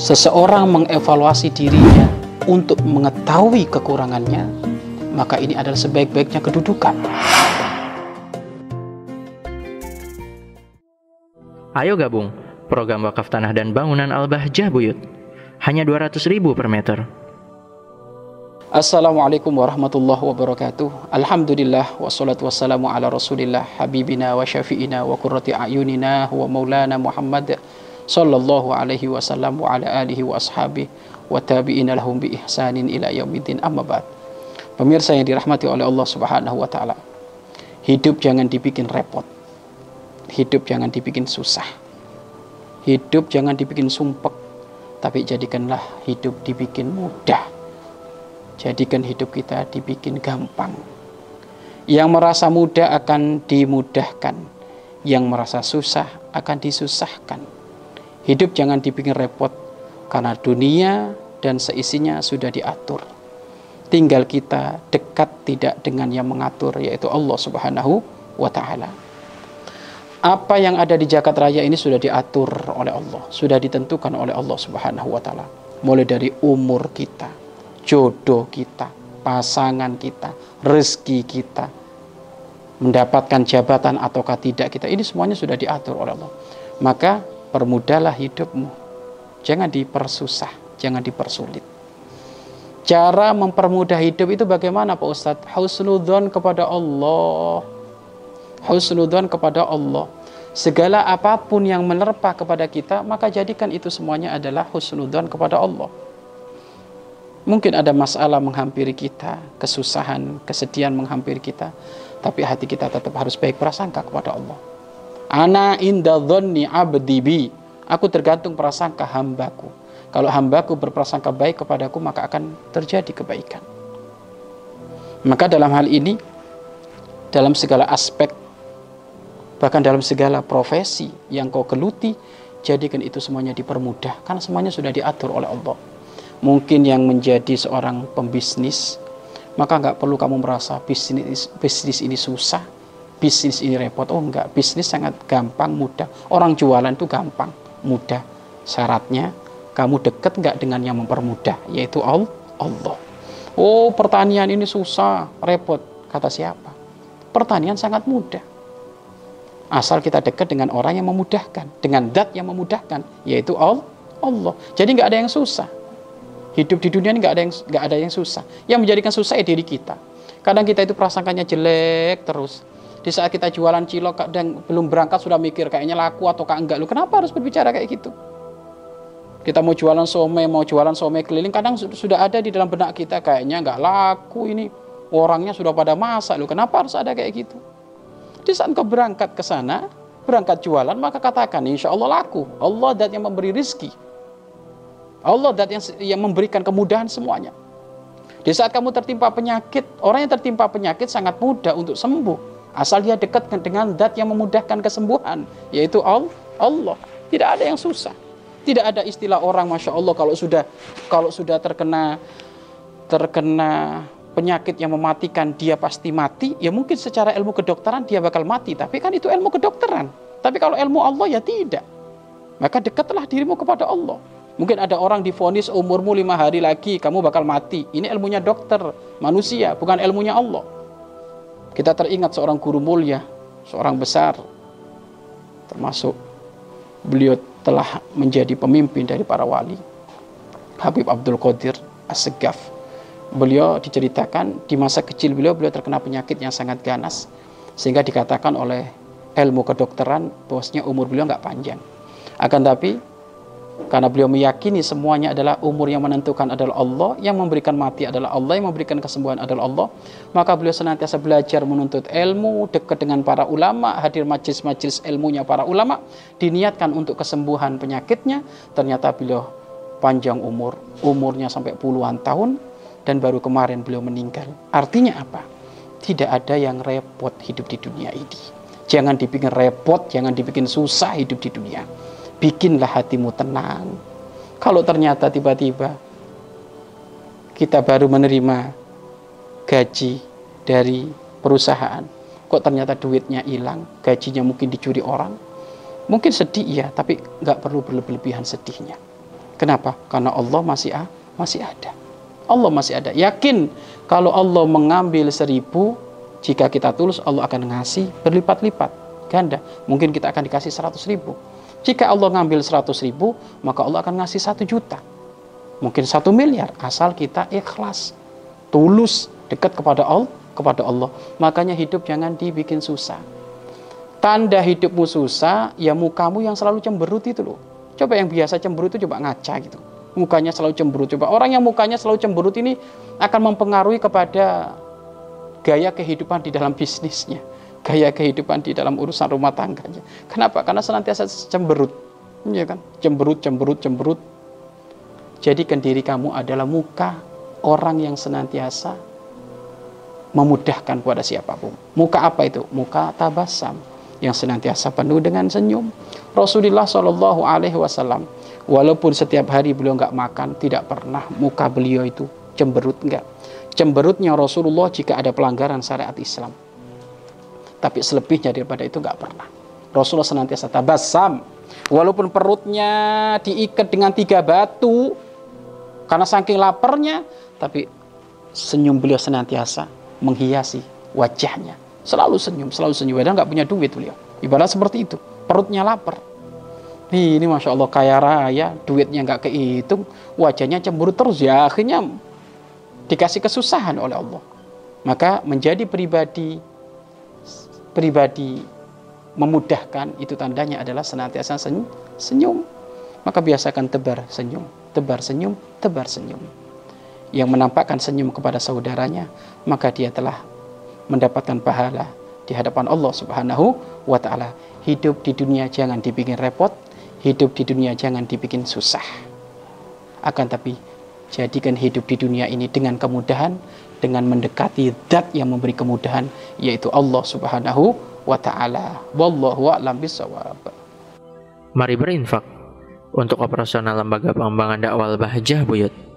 seseorang mengevaluasi dirinya untuk mengetahui kekurangannya, maka ini adalah sebaik-baiknya kedudukan. Ayo gabung program wakaf tanah dan bangunan Al-Bahjah Buyut. Hanya 200 ribu per meter. Assalamualaikum warahmatullahi wabarakatuh. Alhamdulillah wassalatu wassalamu ala Rasulillah habibina wa syafi'ina wa qurrati ayunina wa maulana Muhammad sallallahu alaihi wasallam wa ala alihi wa ashabi wa tabi'ina lahum bi ihsanin ila yaumiddin amma ba'd. Pemirsa yang dirahmati oleh Allah Subhanahu wa taala. Hidup jangan dibikin repot. Hidup jangan dibikin susah. Hidup jangan dibikin sumpek, tapi jadikanlah hidup dibikin mudah Jadikan hidup kita dibikin gampang. Yang merasa mudah akan dimudahkan. Yang merasa susah akan disusahkan. Hidup jangan dibikin repot karena dunia dan seisinya sudah diatur. Tinggal kita dekat tidak dengan yang mengatur yaitu Allah Subhanahu wa taala. Apa yang ada di jagat raya ini sudah diatur oleh Allah, sudah ditentukan oleh Allah Subhanahu wa taala. Mulai dari umur kita, jodoh kita, pasangan kita, rezeki kita, mendapatkan jabatan ataukah tidak kita. Ini semuanya sudah diatur oleh Allah. Maka permudahlah hidupmu. Jangan dipersusah, jangan dipersulit. Cara mempermudah hidup itu bagaimana Pak Ustadz? Husnudon kepada Allah. Husnudon kepada Allah. Segala apa pun yang menerpa kepada kita, maka jadikan itu semuanya adalah husnudon kepada Allah. Mungkin ada masalah menghampiri kita, kesusahan, kesedihan menghampiri kita, tapi hati kita tetap harus baik prasangka kepada Allah. Ana inda dhonni abdi bi. Aku tergantung prasangka hambaku. Kalau hambaku berprasangka baik kepadaku, maka akan terjadi kebaikan. Maka dalam hal ini, dalam segala aspek, bahkan dalam segala profesi yang kau geluti, jadikan itu semuanya dipermudah. Karena semuanya sudah diatur oleh Allah mungkin yang menjadi seorang pembisnis, maka nggak perlu kamu merasa bisnis bisnis ini susah, bisnis ini repot. Oh enggak, bisnis sangat gampang, mudah. Orang jualan itu gampang, mudah. Syaratnya kamu dekat nggak dengan yang mempermudah, yaitu Allah. Oh pertanian ini susah, repot. Kata siapa? Pertanian sangat mudah. Asal kita dekat dengan orang yang memudahkan, dengan dat yang memudahkan, yaitu Allah. Jadi nggak ada yang susah. Hidup di dunia ini nggak ada yang nggak ada yang susah. Yang menjadikan susah ya diri kita. Kadang kita itu prasangkanya jelek terus. Di saat kita jualan cilok kadang belum berangkat sudah mikir kayaknya laku atau enggak. Lu kenapa harus berbicara kayak gitu? Kita mau jualan somai, mau jualan somai keliling, kadang sudah ada di dalam benak kita kayaknya nggak laku ini. Orangnya sudah pada masak, lu kenapa harus ada kayak gitu? Di saat kau berangkat ke sana, berangkat jualan, maka katakan insya Allah laku. Allah dat yang memberi rizki. Allah dat yang, yang memberikan kemudahan semuanya. Di saat kamu tertimpa penyakit, orang yang tertimpa penyakit sangat mudah untuk sembuh. Asal dia dekat dengan dat yang memudahkan kesembuhan, yaitu Allah. Tidak ada yang susah. Tidak ada istilah orang, masya Allah, kalau sudah kalau sudah terkena terkena penyakit yang mematikan dia pasti mati. Ya mungkin secara ilmu kedokteran dia bakal mati, tapi kan itu ilmu kedokteran. Tapi kalau ilmu Allah ya tidak. Maka dekatlah dirimu kepada Allah. Mungkin ada orang difonis umurmu lima hari lagi kamu bakal mati. Ini ilmunya dokter manusia, bukan ilmunya Allah. Kita teringat seorang guru mulia, seorang besar, termasuk beliau telah menjadi pemimpin dari para wali. Habib Abdul Qadir As-Segaf. Beliau diceritakan di masa kecil beliau beliau terkena penyakit yang sangat ganas sehingga dikatakan oleh ilmu kedokteran bahwasanya umur beliau nggak panjang. Akan tapi karena beliau meyakini semuanya adalah umur yang menentukan adalah Allah, yang memberikan mati adalah Allah, yang memberikan kesembuhan adalah Allah. Maka beliau senantiasa belajar menuntut ilmu, dekat dengan para ulama, hadir majlis-majlis ilmunya para ulama, diniatkan untuk kesembuhan penyakitnya. Ternyata beliau panjang umur, umurnya sampai puluhan tahun, dan baru kemarin beliau meninggal. Artinya apa? Tidak ada yang repot hidup di dunia ini. Jangan dibikin repot, jangan dibikin susah hidup di dunia bikinlah hatimu tenang. Kalau ternyata tiba-tiba kita baru menerima gaji dari perusahaan, kok ternyata duitnya hilang, gajinya mungkin dicuri orang, mungkin sedih ya, tapi nggak perlu berlebihan sedihnya. Kenapa? Karena Allah masih masih ada. Allah masih ada. Yakin kalau Allah mengambil seribu, jika kita tulus Allah akan ngasih berlipat-lipat ganda. Mungkin kita akan dikasih seratus ribu. Jika Allah ngambil seratus ribu, maka Allah akan ngasih satu juta. Mungkin satu miliar, asal kita ikhlas, tulus, dekat kepada Allah, kepada Allah. Makanya hidup jangan dibikin susah. Tanda hidupmu susah, ya mukamu yang selalu cemberut itu loh. Coba yang biasa cemberut itu coba ngaca gitu. Mukanya selalu cemberut. Coba orang yang mukanya selalu cemberut ini akan mempengaruhi kepada gaya kehidupan di dalam bisnisnya. Gaya kehidupan di dalam urusan rumah tangganya. Kenapa? Karena senantiasa cemberut. Ya kan? Cemberut, cemberut, cemberut. Jadikan diri kamu adalah muka orang yang senantiasa memudahkan kepada siapa pun. Muka apa itu? Muka tabasam yang senantiasa penuh dengan senyum. Rasulullah Shallallahu Alaihi Wasallam walaupun setiap hari beliau nggak makan tidak pernah muka beliau itu cemberut nggak cemberutnya Rasulullah jika ada pelanggaran syariat Islam tapi selebihnya daripada itu nggak pernah. Rasulullah senantiasa tabasam walaupun perutnya diikat dengan tiga batu karena saking laparnya tapi senyum beliau senantiasa menghiasi wajahnya. Selalu senyum selalu senyum. Dan nggak punya duit beliau. Ibarat seperti itu. Perutnya lapar. Ini masya Allah kaya raya. Duitnya nggak kehitung. Wajahnya cemburu terus. Ya akhirnya dikasih kesusahan oleh Allah. Maka menjadi pribadi pribadi memudahkan itu tandanya adalah senantiasa senyum. Maka biasakan tebar senyum tebar senyum tebar senyum. Yang menampakkan senyum kepada saudaranya maka dia telah mendapatkan pahala di hadapan Allah Subhanahu wa taala. Hidup di dunia jangan dibikin repot hidup di dunia jangan dibikin susah. Akan tapi jadikan hidup di dunia ini dengan kemudahan, dengan mendekati zat yang memberi kemudahan, yaitu Allah Subhanahu wa taala. Wallahu a'lam bishawab. Mari berinfak untuk operasional lembaga pengembangan dakwah Bahjah Buyut.